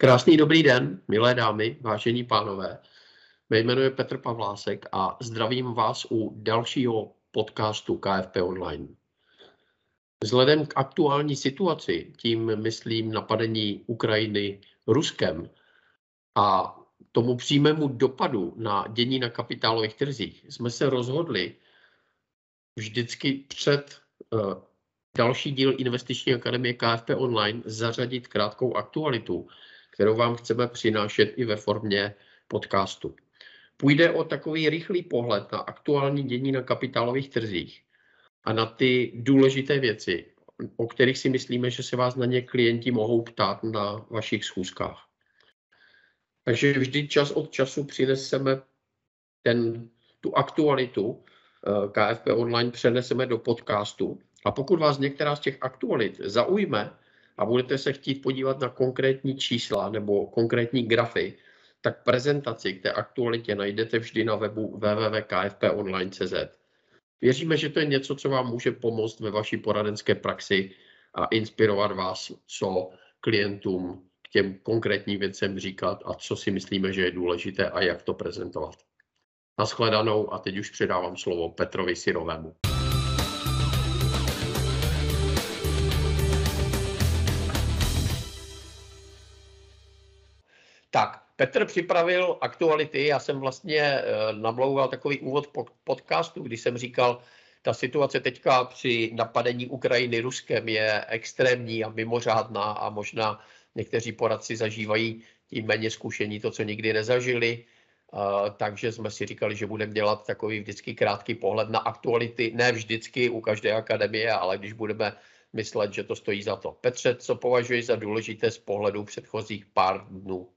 Krásný dobrý den, milé dámy, vážení pánové. Mé jméno Petr Pavlásek a zdravím vás u dalšího podcastu KFP Online. Vzhledem k aktuální situaci, tím myslím napadení Ukrajiny Ruskem a tomu přímému dopadu na dění na kapitálových trzích, jsme se rozhodli vždycky před uh, další díl Investiční akademie KFP Online zařadit krátkou aktualitu, kterou vám chceme přinášet i ve formě podcastu. Půjde o takový rychlý pohled na aktuální dění na kapitálových trzích a na ty důležité věci, o kterých si myslíme, že se vás na ně klienti mohou ptát na vašich schůzkách. Takže vždy čas od času přineseme ten, tu aktualitu eh, KFP Online přeneseme do podcastu. A pokud vás některá z těch aktualit zaujme a budete se chtít podívat na konkrétní čísla nebo konkrétní grafy, tak prezentaci k té aktualitě najdete vždy na webu www.kfponline.cz. Věříme, že to je něco, co vám může pomoct ve vaší poradenské praxi a inspirovat vás, co klientům k těm konkrétním věcem říkat a co si myslíme, že je důležité a jak to prezentovat. Naschledanou a teď už předávám slovo Petrovi Sirovému. Tak, Petr připravil aktuality, já jsem vlastně eh, namlouval takový úvod podcastu, kdy jsem říkal, ta situace teďka při napadení Ukrajiny Ruskem je extrémní a mimořádná a možná někteří poradci zažívají tím méně zkušení to, co nikdy nezažili. Uh, takže jsme si říkali, že budeme dělat takový vždycky krátký pohled na aktuality, ne vždycky u každé akademie, ale když budeme myslet, že to stojí za to. Petře, co považuješ za důležité z pohledu předchozích pár dnů?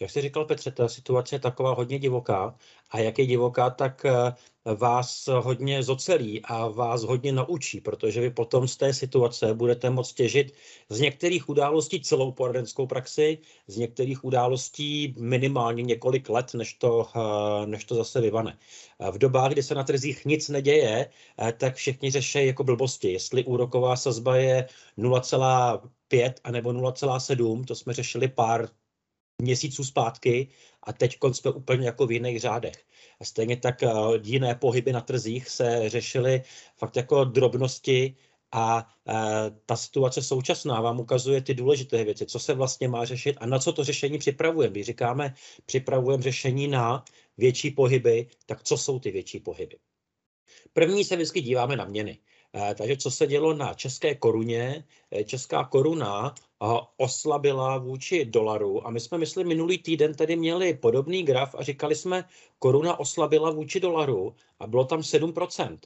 Jak jsi říkal, Petře, ta situace je taková hodně divoká a jak je divoká, tak eh, vás hodně zocelí a vás hodně naučí, protože vy potom z té situace budete moct těžit z některých událostí celou poradenskou praxi, z některých událostí minimálně několik let, než to, eh, než to zase vyvane. V dobách, kdy se na trzích nic neděje, eh, tak všichni řeší jako blbosti. Jestli úroková sazba je 0,5 anebo 0,7, to jsme řešili pár měsíců zpátky a teď jsme úplně jako v jiných řádech. A stejně tak uh, jiné pohyby na trzích se řešily fakt jako drobnosti a uh, ta situace současná vám ukazuje ty důležité věci, co se vlastně má řešit a na co to řešení připravujeme. Když říkáme, připravujeme řešení na větší pohyby, tak co jsou ty větší pohyby? První se vždycky díváme na měny. Eh, takže co se dělo na české koruně? Eh, česká koruna eh, oslabila vůči dolaru a my jsme, myslím, minulý týden tady měli podobný graf a říkali jsme, koruna oslabila vůči dolaru a bylo tam 7%.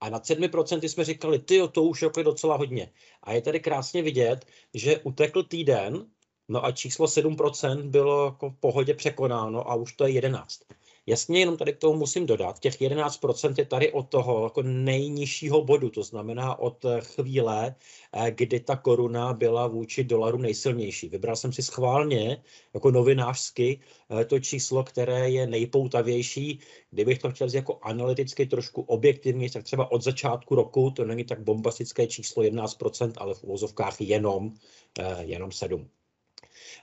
A nad 7% jsme říkali, ty to už jako je docela hodně. A je tady krásně vidět, že utekl týden, no a číslo 7% bylo jako v pohodě překonáno a už to je 11. Jasně, jenom tady k tomu musím dodat, těch 11% je tady od toho jako nejnižšího bodu, to znamená od chvíle, eh, kdy ta koruna byla vůči dolaru nejsilnější. Vybral jsem si schválně jako novinářsky eh, to číslo, které je nejpoutavější. Kdybych to chtěl jako analyticky trošku objektivně, tak třeba od začátku roku, to není tak bombastické číslo 11%, ale v uvozovkách jenom, eh, jenom 7.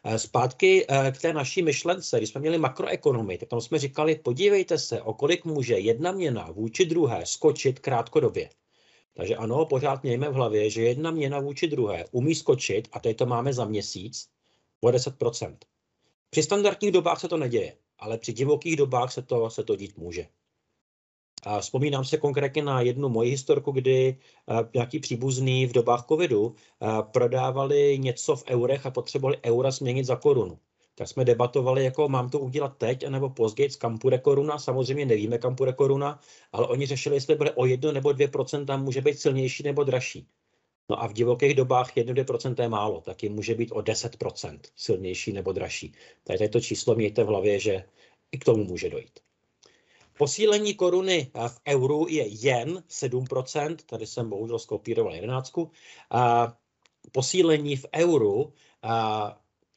Eh, zpátky eh, k té naší myšlence, když jsme měli makroekonomii, tak tam jsme říkali, podívejte se, o kolik může jedna měna vůči druhé skočit krátkodobě. Takže ano, pořád mějme v hlavě, že jedna měna vůči druhé umí skočit, a teď to máme za měsíc, o 10%. Při standardních dobách se to neděje, ale při divokých dobách se to, se to dít může. A vzpomínám se konkrétně na jednu moji historku, kdy nějaký příbuzný v dobách covidu prodávali něco v eurech a potřebovali eura změnit za korunu. Tak jsme debatovali, jako mám to udělat teď, anebo později, kam půjde koruna. Samozřejmě nevíme, kam půjde koruna, ale oni řešili, jestli bude o 1 nebo 2% může být silnější nebo dražší. No a v divokých dobách 1-2% je málo, taky může být o 10% silnější nebo dražší. Tady to číslo mějte v hlavě, že i k tomu může dojít. Posílení koruny v euru je jen 7%, tady jsem bohužel skopíroval 11. A posílení v euru,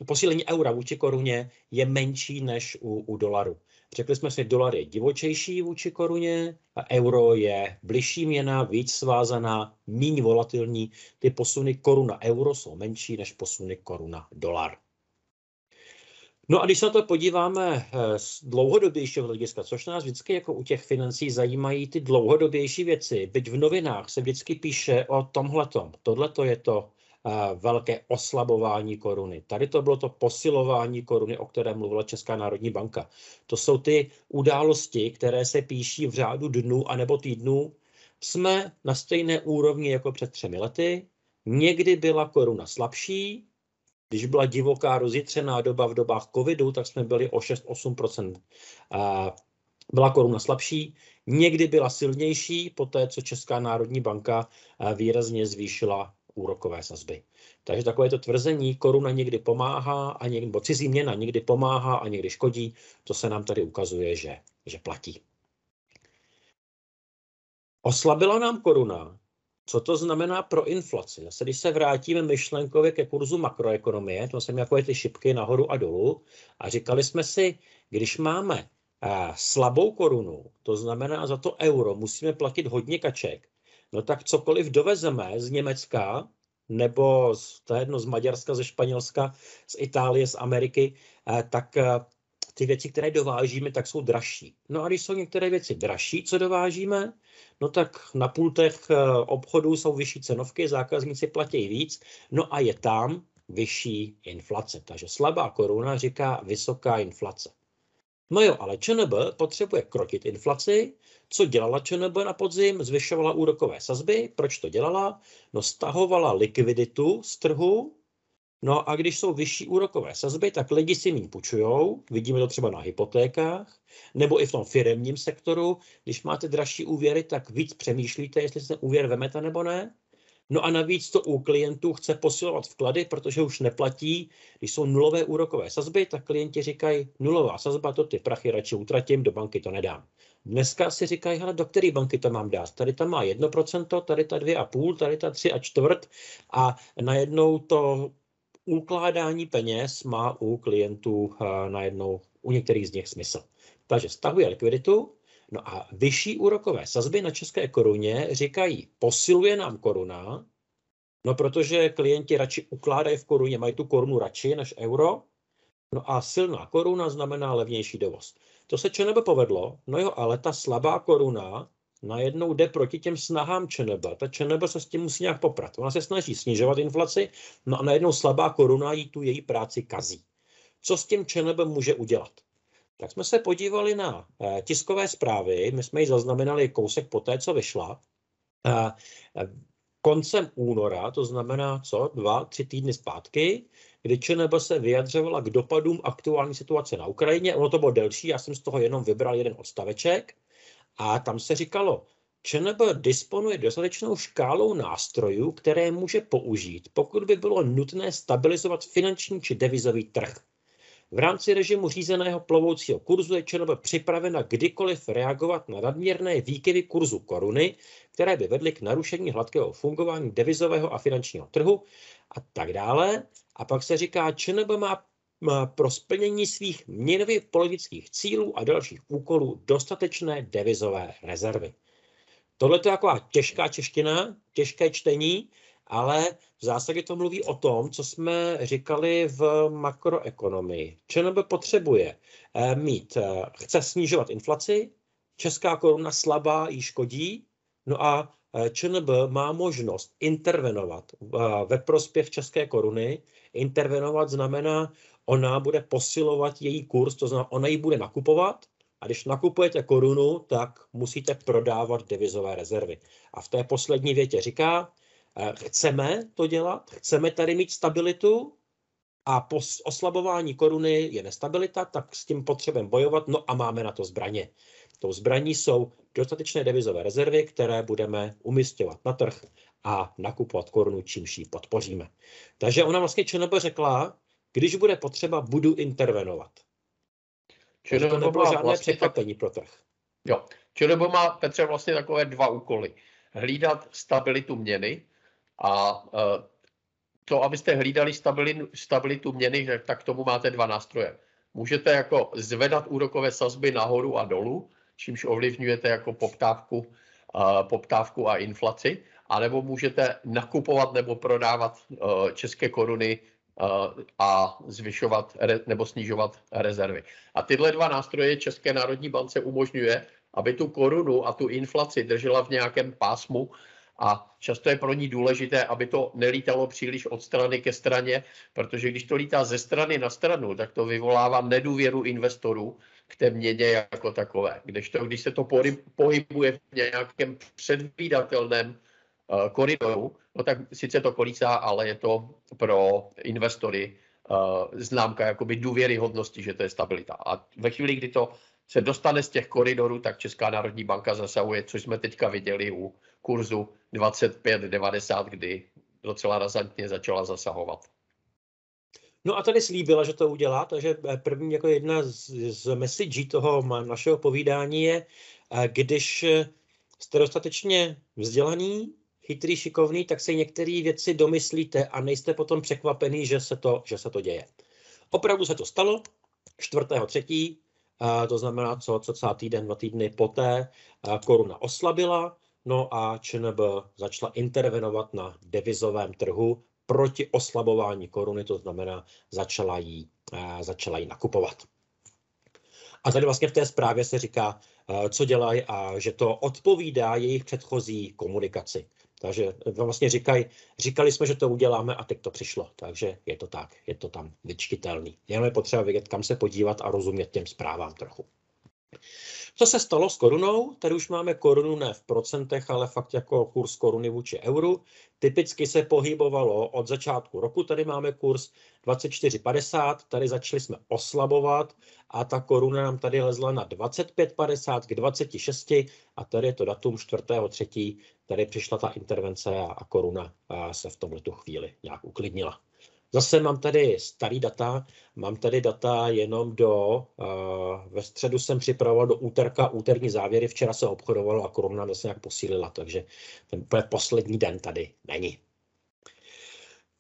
posílení eura vůči koruně je menší než u, u dolaru. Řekli jsme si, dolar je divočejší vůči koruně a euro je bližší měna, víc svázaná, méně volatilní. Ty posuny koruna euro jsou menší než posuny koruna dolar. No a když se na to podíváme eh, z dlouhodobějšího hlediska, což nás vždycky jako u těch financí zajímají ty dlouhodobější věci, byť v novinách se vždycky píše o tomhletom. Tohle je to uh, velké oslabování koruny. Tady to bylo to posilování koruny, o kterém mluvila Česká národní banka. To jsou ty události, které se píší v řádu dnů anebo týdnů. Jsme na stejné úrovni jako před třemi lety. Někdy byla koruna slabší, když byla divoká rozjitřená doba v dobách covidu, tak jsme byli o 6-8% Byla koruna slabší, někdy byla silnější, po té, co Česká národní banka výrazně zvýšila úrokové sazby. Takže takové to tvrzení, koruna někdy pomáhá, a někdy, nebo cizí měna někdy pomáhá a někdy škodí, to se nám tady ukazuje, že, že platí. Oslabila nám koruna, co to znamená pro inflaci? Zase, když se vrátíme myšlenkově ke kurzu makroekonomie, to jsem jako ty šipky nahoru a dolů, a říkali jsme si, když máme a, slabou korunu, to znamená za to euro, musíme platit hodně kaček, no tak cokoliv dovezeme z Německa, nebo z, to jedno z Maďarska, ze Španělska, z Itálie, z Ameriky, tak ty věci, které dovážíme, tak jsou dražší. No a když jsou některé věci dražší, co dovážíme, no tak na pultech eh, obchodů jsou vyšší cenovky, zákazníci platí víc, no a je tam vyšší inflace. Takže slabá koruna říká vysoká inflace. No jo, ale ČNB potřebuje krotit inflaci. Co dělala ČNB na podzim? Zvyšovala úrokové sazby. Proč to dělala? No stahovala likviditu z trhu, No a když jsou vyšší úrokové sazby, tak lidi si méně půjčují, vidíme to třeba na hypotékách, nebo i v tom firemním sektoru. Když máte dražší úvěry, tak víc přemýšlíte, jestli se úvěr vemete nebo ne. No a navíc to u klientů chce posilovat vklady, protože už neplatí. Když jsou nulové úrokové sazby, tak klienti říkají, nulová sazba, to ty prachy radši utratím, do banky to nedám. Dneska si říkají, hele, do které banky to mám dát? Tady tam má 1%, tady ta 2,5, tady ta 3 a čtvrt a najednou to ukládání peněz má u klientů eh, najednou u některých z nich smysl. Takže stahuje likviditu, no a vyšší úrokové sazby na české koruně říkají, posiluje nám koruna, no protože klienti radši ukládají v koruně, mají tu korunu radši než euro, no a silná koruna znamená levnější dovoz. To se ČNB povedlo, no jo, ale ta slabá koruna najednou jde proti těm snahám ČNB. Ta ČNB se s tím musí nějak poprat. Ona se snaží snižovat inflaci, no a najednou slabá koruna jí tu její práci kazí. Co s tím ČNB může udělat? Tak jsme se podívali na eh, tiskové zprávy, my jsme ji zaznamenali kousek po té, co vyšla. Eh, koncem února, to znamená co, dva, tři týdny zpátky, kdy ČNB se vyjadřovala k dopadům aktuální situace na Ukrajině. Ono to bylo delší, já jsem z toho jenom vybral jeden odstaveček. A tam se říkalo, ČNB disponuje dostatečnou škálou nástrojů, které může použít, pokud by bylo nutné stabilizovat finanční či devizový trh. V rámci režimu řízeného plovoucího kurzu je ČNB připravena kdykoliv reagovat na nadměrné výkyvy kurzu koruny, které by vedly k narušení hladkého fungování devizového a finančního trhu a tak dále. A pak se říká, ČNB má pro splnění svých měnově politických cílů a dalších úkolů dostatečné devizové rezervy. Tohle je taková těžká čeština, těžké čtení, ale v zásadě to mluví o tom, co jsme říkali v makroekonomii. ČNB potřebuje eh, mít, eh, chce snižovat inflaci, česká koruna slabá jí škodí, no a eh, ČNB má možnost intervenovat ve prospěch české koruny. Intervenovat znamená ona bude posilovat její kurz, to znamená, ona ji bude nakupovat a když nakupujete korunu, tak musíte prodávat devizové rezervy. A v té poslední větě říká, eh, chceme to dělat, chceme tady mít stabilitu a po oslabování koruny je nestabilita, tak s tím potřebujeme bojovat, no a máme na to zbraně. Tou zbraní jsou dostatečné devizové rezervy, které budeme umistovat na trh a nakupovat korunu, čímž ji podpoříme. Takže ona vlastně ČNB řekla, když bude potřeba, budu intervenovat. Čili to nebylo žádné vlastně překvapení tak... pro trh. Jo, čili má Petře vlastně takové dva úkoly. Hlídat stabilitu měny a uh, to, abyste hlídali stabilitu, stabilitu měny, tak tomu máte dva nástroje. Můžete jako zvedat úrokové sazby nahoru a dolů, čímž ovlivňujete jako poptávku, uh, poptávku a inflaci, anebo můžete nakupovat nebo prodávat uh, české koruny a zvyšovat nebo snižovat rezervy. A tyhle dva nástroje České národní bance umožňuje, aby tu korunu a tu inflaci držela v nějakém pásmu a často je pro ní důležité, aby to nelítalo příliš od strany ke straně, protože když to lítá ze strany na stranu, tak to vyvolává nedůvěru investorů k té měně jako takové. Kdežto, když se to pohybuje v nějakém předvídatelném eh, koridoru, no tak sice to kolísá, ale je to pro investory eh, známka jakoby důvěryhodnosti, že to je stabilita. A ve chvíli, kdy to se dostane z těch koridorů, tak Česká národní banka zasahuje, což jsme teďka viděli u kurzu 25,90, kdy docela razantně začala zasahovat. No a tady slíbila, že to udělá, takže první jako jedna z, z message toho našeho povídání je, když jste dostatečně vzdělaný, chytrý, šikovný, tak si některé věci domyslíte a nejste potom překvapený, že se to, že se to děje. Opravdu se to stalo 4.3., to znamená, co, co celý týden, dva týdny poté koruna oslabila, no a ČNB začala intervenovat na devizovém trhu proti oslabování koruny, to znamená, začala jí, začala jí nakupovat. A tady vlastně v té zprávě se říká, co dělají a že to odpovídá jejich předchozí komunikaci. Takže vlastně říkají, říkali jsme, že to uděláme a teď to přišlo. Takže je to tak, je to tam vyčkitelný. Jenom je potřeba vědět, kam se podívat a rozumět těm zprávám trochu. Co se stalo s korunou? Tady už máme korunu ne v procentech, ale fakt jako kurz koruny vůči euru. Typicky se pohybovalo od začátku roku, tady máme kurz 24,50, tady začali jsme oslabovat a ta koruna nám tady lezla na 25,50 k 26 a tady je to datum 4.3. Tady přišla ta intervence a, koruna se v tomto chvíli nějak uklidnila. Zase mám tady starý data, mám tady data jenom do, uh, ve středu jsem připravoval do úterka úterní závěry, včera se obchodovalo a koruna se nějak posílila, takže ten poslední den tady není.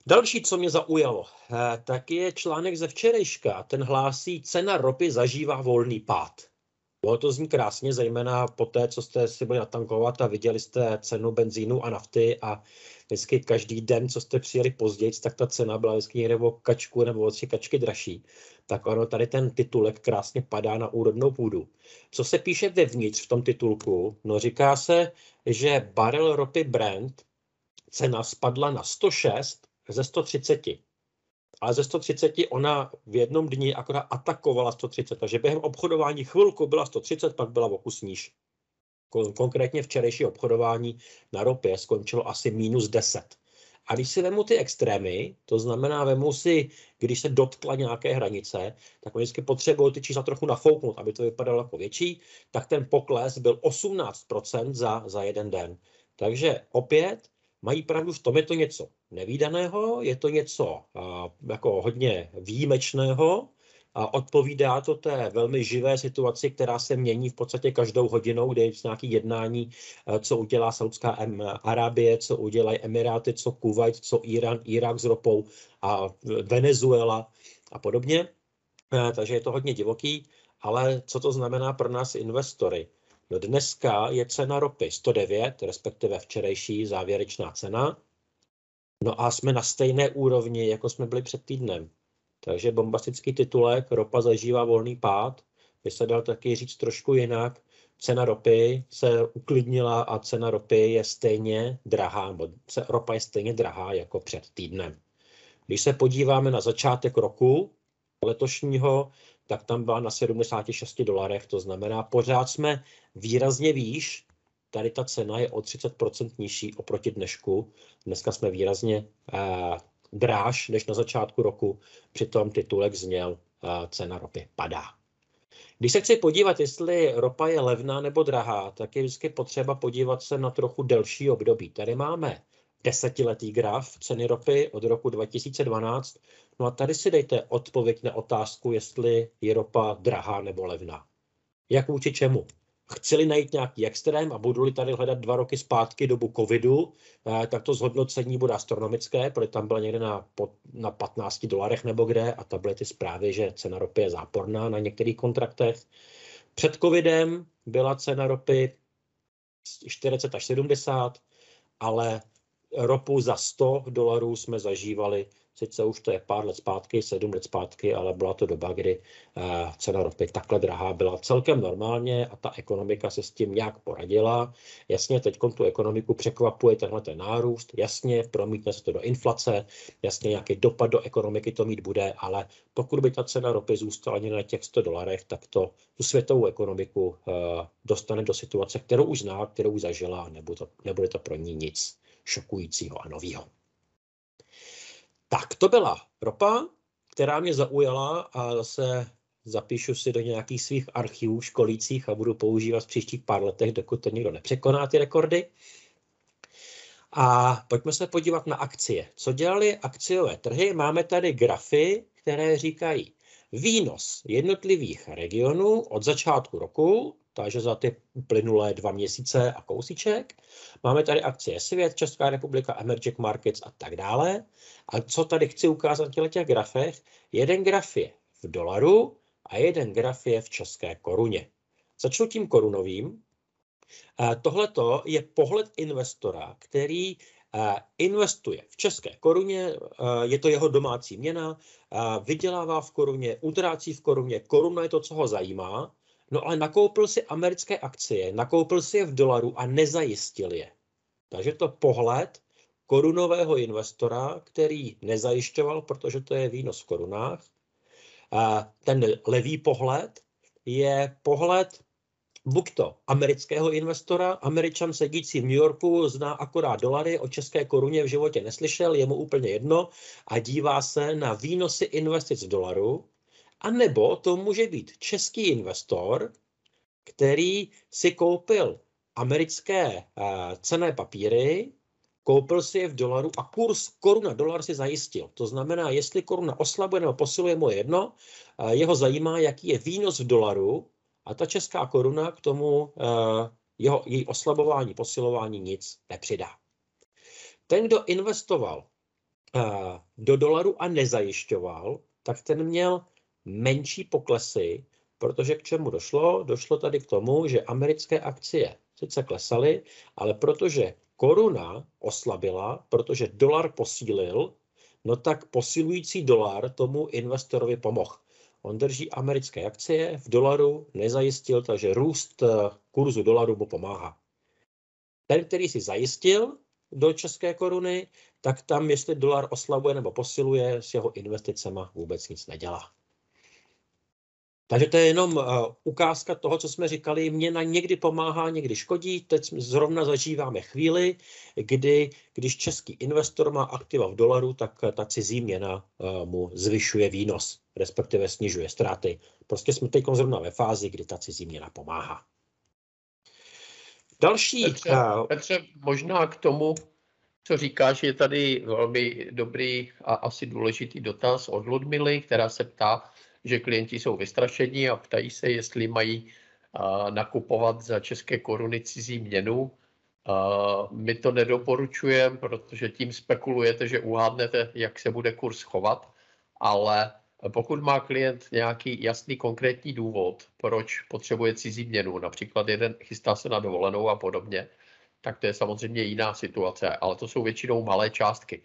Další, co mě zaujalo, eh, tak je článek ze včerejška. Ten hlásí, cena ropy zažívá volný pád. Bylo to zní krásně, zejména po té, co jste si byli natankovat a viděli jste cenu benzínu a nafty a vždycky každý den, co jste přijeli později, tak ta cena byla vždycky někde o kačku nebo o tři kačky dražší. Tak ono tady ten titulek krásně padá na úrodnou půdu. Co se píše vevnitř v tom titulku? No říká se, že barel ropy Brent cena spadla na 106 ze 130 ale ze 130 ona v jednom dni akorát atakovala 130, takže během obchodování chvilku byla 130, pak byla o kus níž. Konkrétně včerejší obchodování na ropě skončilo asi minus 10. A když si vemu ty extrémy, to znamená, vemu si, když se dotkla nějaké hranice, tak oni vždycky potřebují ty čísla trochu nafouknout, aby to vypadalo jako větší, tak ten pokles byl 18% za, za jeden den. Takže opět mají pravdu v tom, je to něco nevýdaného, je to něco jako hodně výjimečného a odpovídá to té velmi živé situaci, která se mění v podstatě každou hodinou, kde je nějaké jednání, co udělá Saudská Arábie, co udělají Emiráty, co Kuwait, co Irán, Irák s ropou a Venezuela a podobně. Takže je to hodně divoký, ale co to znamená pro nás investory? No dneska je cena ropy 109, respektive včerejší závěrečná cena. No a jsme na stejné úrovni, jako jsme byli před týdnem. Takže bombastický titulek, ropa zažívá volný pád, by se dal taky říct trošku jinak. Cena ropy se uklidnila a cena ropy je stejně drahá, nebo ropa je stejně drahá jako před týdnem. Když se podíváme na začátek roku letošního, tak tam byla na 76 dolarech, to znamená, pořád jsme výrazně výš, tady ta cena je o 30% nižší oproti dnešku. Dneska jsme výrazně uh, dráž než na začátku roku, přitom titulek zněl uh, cena ropy padá. Když se chci podívat, jestli ropa je levná nebo drahá, tak je vždycky potřeba podívat se na trochu delší období. Tady máme desetiletý graf ceny ropy od roku 2012. No a tady si dejte odpověď na otázku, jestli je ropa drahá nebo levná. Jak vůči čemu? Chci-li najít nějaký extrém a budu-li tady hledat dva roky zpátky dobu covidu, eh, tak to zhodnocení bude astronomické, protože tam byla někde na, na 15 dolarech nebo kde a tam byly ty zprávy, že cena ropy je záporná na některých kontraktech. Před covidem byla cena ropy 40 až 70, ale ropu za 100 dolarů jsme zažívali. Sice už to je pár let zpátky, sedm let zpátky, ale byla to doba, kdy uh, cena ropy takhle drahá byla celkem normálně a ta ekonomika se s tím nějak poradila. Jasně, teď tu ekonomiku překvapuje tenhle ten nárůst, jasně, promítne se to do inflace, jasně, nějaký dopad do ekonomiky to mít bude, ale pokud by ta cena ropy zůstala na těch 100 dolarech, tak to tu světovou ekonomiku uh, dostane do situace, kterou už zná, kterou už zažila nebude to, nebude to pro ní nic šokujícího a nového. Tak to byla ropa, která mě zaujala a zase zapíšu si do nějakých svých archivů školících a budu používat v příštích pár letech, dokud to někdo nepřekoná ty rekordy. A pojďme se podívat na akcie. Co dělali akciové trhy? Máme tady grafy, které říkají výnos jednotlivých regionů od začátku roku takže za ty uplynulé dva měsíce a kousíček. Máme tady akcie Svět, Česká republika, Emerging Markets a tak dále. A co tady chci ukázat na těch grafech? Jeden graf je v dolaru a jeden graf je v české koruně. Začnu tím korunovým. Tohle je pohled investora, který investuje v české koruně, je to jeho domácí měna, vydělává v koruně, utrácí v koruně, koruna je to, co ho zajímá No ale nakoupil si americké akcie, nakoupil si je v dolaru a nezajistil je. Takže to pohled korunového investora, který nezajišťoval, protože to je výnos v korunách. Ten levý pohled je pohled buď to amerického investora, američan sedící v New Yorku, zná akorát dolary, o české koruně v životě neslyšel, je mu úplně jedno a dívá se na výnosy investic v dolaru a nebo to může být český investor, který si koupil americké uh, cené papíry, koupil si je v dolaru a kurz koruna dolar si zajistil. To znamená, jestli koruna oslabuje nebo posiluje mu jedno, uh, jeho zajímá, jaký je výnos v dolaru a ta česká koruna k tomu uh, jeho, její oslabování, posilování nic nepřidá. Ten, kdo investoval do dolaru a nezajišťoval, tak ten měl menší poklesy, protože k čemu došlo? Došlo tady k tomu, že americké akcie sice klesaly, ale protože koruna oslabila, protože dolar posílil, no tak posilující dolar tomu investorovi pomohl. On drží americké akcie v dolaru, nezajistil, takže růst eh, kurzu dolaru mu pomáhá. Ten, který si zajistil do české koruny, tak tam, jestli dolar oslabuje nebo posiluje, s jeho investicemi vůbec nic nedělá. Takže to je jenom uh, ukázka toho, co jsme říkali. Měna někdy pomáhá, někdy škodí. Teď zrovna zažíváme chvíli, kdy, když český investor má aktiva v dolaru, tak ta cizí měna mu zvyšuje výnos, respektive snižuje ztráty. Prostě jsme teď zrovna ve fázi, kdy ta cizí měna pomáhá. Další. Petře, uh, Petře, možná k tomu, co říkáš, je tady velmi dobrý a asi důležitý dotaz od Ludmily, která se ptá, že klienti jsou vystrašení a ptají se, jestli mají nakupovat za české koruny cizí měnu. My to nedoporučujeme, protože tím spekulujete, že uhádnete, jak se bude kurz chovat, ale pokud má klient nějaký jasný konkrétní důvod, proč potřebuje cizí měnu, například jeden chystá se na dovolenou a podobně, tak to je samozřejmě jiná situace, ale to jsou většinou malé částky.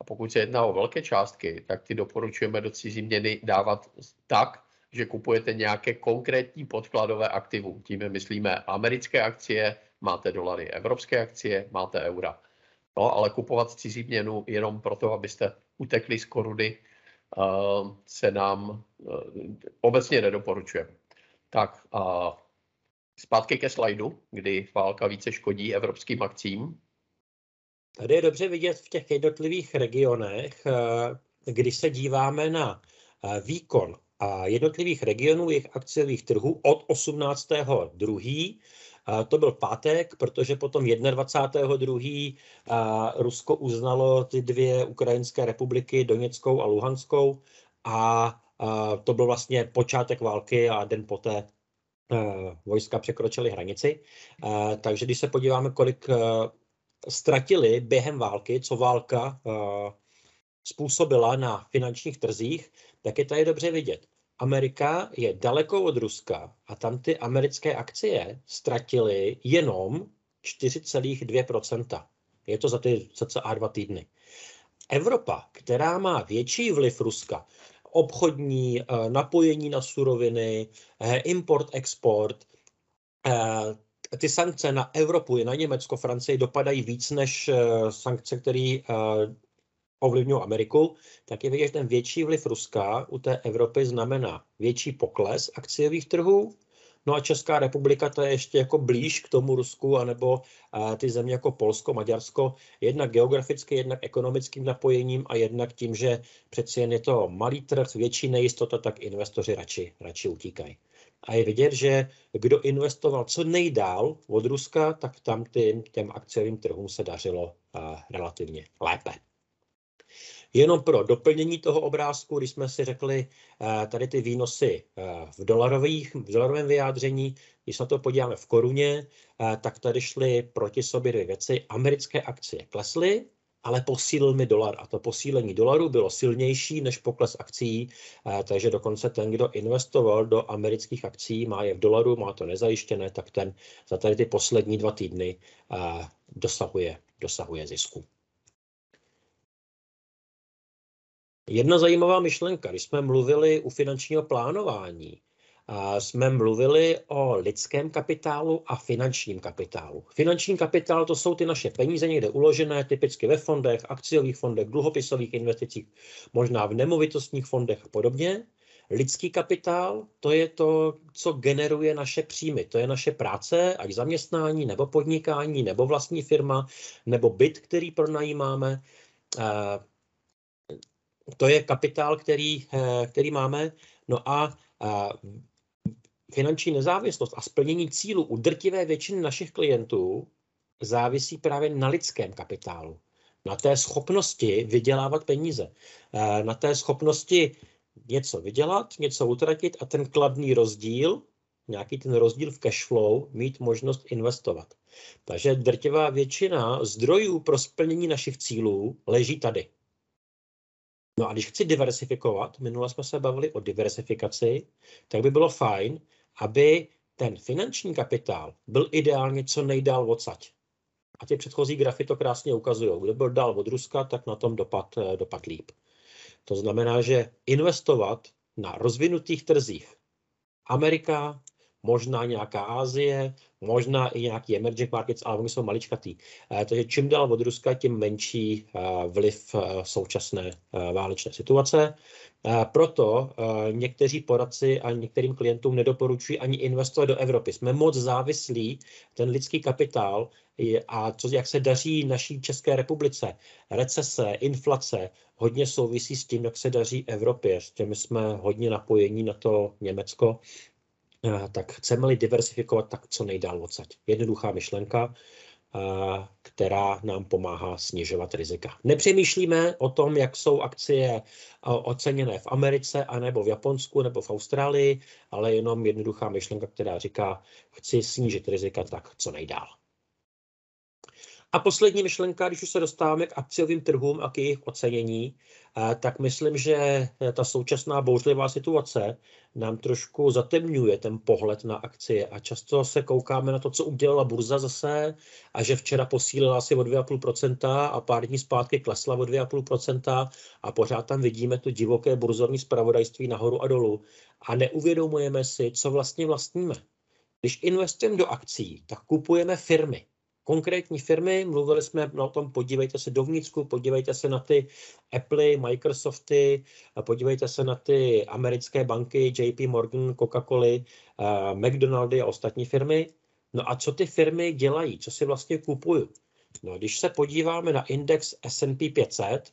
A pokud se jedná o velké částky, tak ty doporučujeme do cizí měny dávat tak, že kupujete nějaké konkrétní podkladové aktivum. Tím myslíme americké akcie, máte dolary, evropské akcie, máte eura. No, ale kupovat cizí měnu jenom proto, abyste utekli z koruny, se nám obecně nedoporučujeme. Tak, uh, zpátky ke slajdu, kdy válka více škodí evropským akcím. Tady je dobře vidět v těch jednotlivých regionech, když se díváme na výkon a jednotlivých regionů jejich akciových trhů od 18.2. Eh, to byl pátek, protože potom 21.2. Rusko uznalo ty dvě ukrajinské republiky, Doněckou a Luhanskou, a to byl vlastně počátek války a den poté vojska překročily hranici. Takže když se podíváme, kolik ztratili během války, co válka způsobila na finančních trzích, tak je tady dobře vidět. Amerika je daleko od Ruska a tam ty americké akcie ztratily jenom 4,2%. Je to za ty cca dva týdny. Evropa, která má větší vliv Ruska, obchodní, eh, napojení na suroviny, eh, import, export, eh, ty sankce na Evropu i na Německo, Francii dopadají víc než sankce, které ovlivňují Ameriku, tak je vidět, že ten větší vliv Ruska u té Evropy znamená větší pokles akciových trhů, No a Česká republika to je ještě jako blíž k tomu Rusku, anebo ty země jako Polsko, Maďarsko, jednak geograficky, jednak ekonomickým napojením a jednak tím, že přeci jen je to malý trh, větší nejistota, tak investoři radši, radši utíkají. A je vidět, že kdo investoval co nejdál od Ruska, tak tam těm, těm akciovým trhům se dařilo relativně lépe. Jenom pro doplnění toho obrázku, když jsme si řekli eh, tady ty výnosy eh, v, dolarových, v dolarovém vyjádření, když se na to podíváme v koruně, eh, tak tady šly proti sobě dvě věci. Americké akcie klesly, ale posílil mi dolar a to posílení dolaru bylo silnější než pokles akcí, takže dokonce ten, kdo investoval do amerických akcí, má je v dolaru, má to nezajištěné, tak ten za tady ty poslední dva týdny dosahuje, dosahuje zisku. Jedna zajímavá myšlenka, když jsme mluvili u finančního plánování, jsme mluvili o lidském kapitálu a finančním kapitálu. Finanční kapitál to jsou ty naše peníze někde uložené, typicky ve fondech, akciových fondech, dluhopisových investicích, možná v nemovitostních fondech a podobně. Lidský kapitál, to je to, co generuje naše příjmy. To je naše práce, ať zaměstnání, nebo podnikání, nebo vlastní firma, nebo byt, který pronajímáme to je kapitál, který, eh, který máme. No a, finanční nezávislost a splnění cílu u drtivé většiny našich klientů závisí právě na lidském kapitálu, na té schopnosti vydělávat peníze, eh, na té schopnosti něco vydělat, něco utratit a ten kladný rozdíl, nějaký ten rozdíl v cash flow, mít možnost investovat. Takže drtivá většina zdrojů pro splnění našich cílů leží tady. No a když chci diversifikovat, minule jsme se bavili o diversifikaci, tak by bylo fajn, aby ten finanční kapitál byl ideálně co nejdál odsaď. A ty předchozí grafy to krásně ukazují. Kdo byl dál od Ruska, tak na tom dopad, eh, dopad líp. To znamená, že investovat na rozvinutých trzích Amerika, možná nějaká Asie, možná i nějaký emerging markets, ale oni jsou maličkatý. Eh, takže čím dál od Ruska, tím menší eh, vliv eh, současné válečné situace. Proto někteří poradci a některým klientům nedoporučují ani investovat do Evropy. Jsme moc závislí, ten lidský kapitál a co, jak se daří naší České republice, recese, inflace, hodně souvisí s tím, jak se daří Evropě. S těmi jsme hodně napojení na to Německo tak chceme-li diversifikovat, tak co nejdál odsaď. Jednoduchá myšlenka, eh, která nám pomáhá snižovat rizika. Nepřemýšlíme o tom, jak jsou akcie eh, oceněné v Americe, anebo v Japonsku, nebo v Austrálii, ale jenom jednoduchá myšlenka, která říká, chci snížit rizika, tak co nejdál. A poslední myšlenka, když už se dostáváme k akciovým trhům a k jejich ocenění, eh, tak myslím, že eh, ta současná bouřlivá situace nám trošku zatemňuje ten pohled na akcie. A často se koukáme na to, co udělala burza zase a že včera posílila asi o 2,5% a pár dní zpátky klesla o 2,5% a pořád tam vidíme to divoké burzovní spravodajství nahoru a dolů. A neuvědomujeme si, co vlastně vlastníme. Když investujeme do akcí, tak kupujeme firmy konkrétní firmy, mluvili jsme o tom, podívejte se dovnitřku, podívejte se na ty Apple, Microsofty, podívejte se na ty americké banky, JP Morgan, Coca-Cola, McDonaldy a ostatní firmy. No a co ty firmy dělají, co si vlastně kupují? No, když se podíváme na index S&P 500,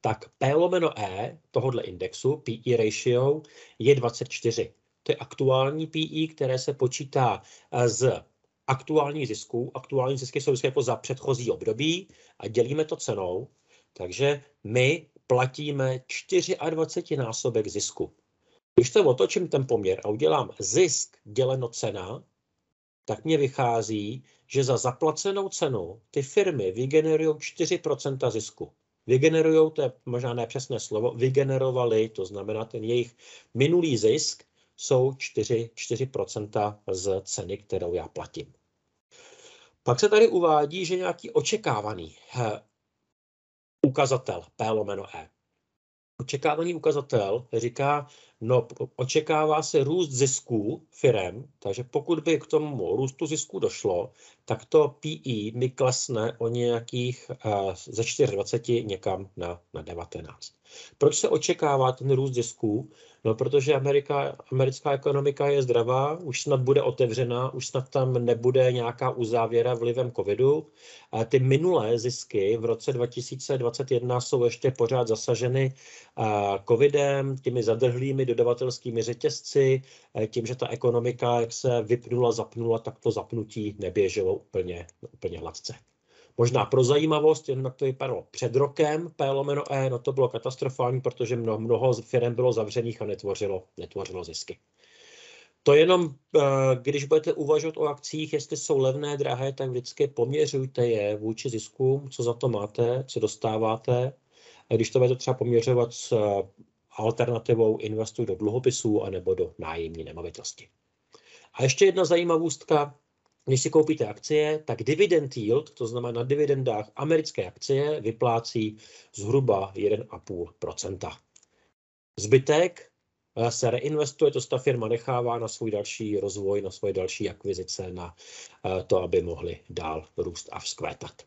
tak P lomeno E tohohle indexu, PE ratio, je 24. To je aktuální PE, které se počítá z aktuální zisků. Aktuální zisky jsou vždycky jako za předchozí období a dělíme to cenou. Takže my platíme 24 násobek zisku. Když to otočím ten poměr a udělám zisk děleno cena, tak mě vychází, že za zaplacenou cenu ty firmy vygenerují 4% zisku. Vygenerují, to je možná nepřesné slovo, vygenerovali, to znamená ten jejich minulý zisk, jsou 4, 4% z ceny, kterou já platím. Pak se tady uvádí, že nějaký očekávaný ukazatel P lomeno E. Očekávaný ukazatel říká, no očekává se růst zisků firem, takže pokud by k tomu růstu zisků došlo, tak to PE mi klesne o nějakých uh, ze 24 někam na, na 19. Proč se očekává ten růst zisků? No, protože Amerika, americká ekonomika je zdravá, už snad bude otevřená, už snad tam nebude nějaká uzávěra vlivem covidu. A ty minulé zisky v roce 2021 jsou ještě pořád zasaženy covidem, těmi zadrhlými dodavatelskými řetězci, tím, že ta ekonomika, jak se vypnula, zapnula, tak to zapnutí neběželo úplně, úplně hladce. Možná pro zajímavost, jen jak to vypadalo před rokem, P lomeno E, no to bylo katastrofální, protože mnoho, mnoho firm bylo zavřených a netvořilo, netvořilo zisky. To jenom, eh, když budete uvažovat o akcích, jestli jsou levné, drahé, tak vždycky poměřujte je vůči ziskům, co za to máte, co dostáváte. A když to budete třeba poměřovat s eh, alternativou investuj do dluhopisů anebo do nájemní nemovitosti. A ještě jedna zajímavostka, když si koupíte akcie, tak dividend yield, to znamená na dividendách americké akcie, vyplácí zhruba 1,5% Zbytek eh, se reinvestuje, to ta firma nechává na svůj další rozvoj, na svoje další akvizice, na eh, to, aby mohli dál růst a vzkvétat.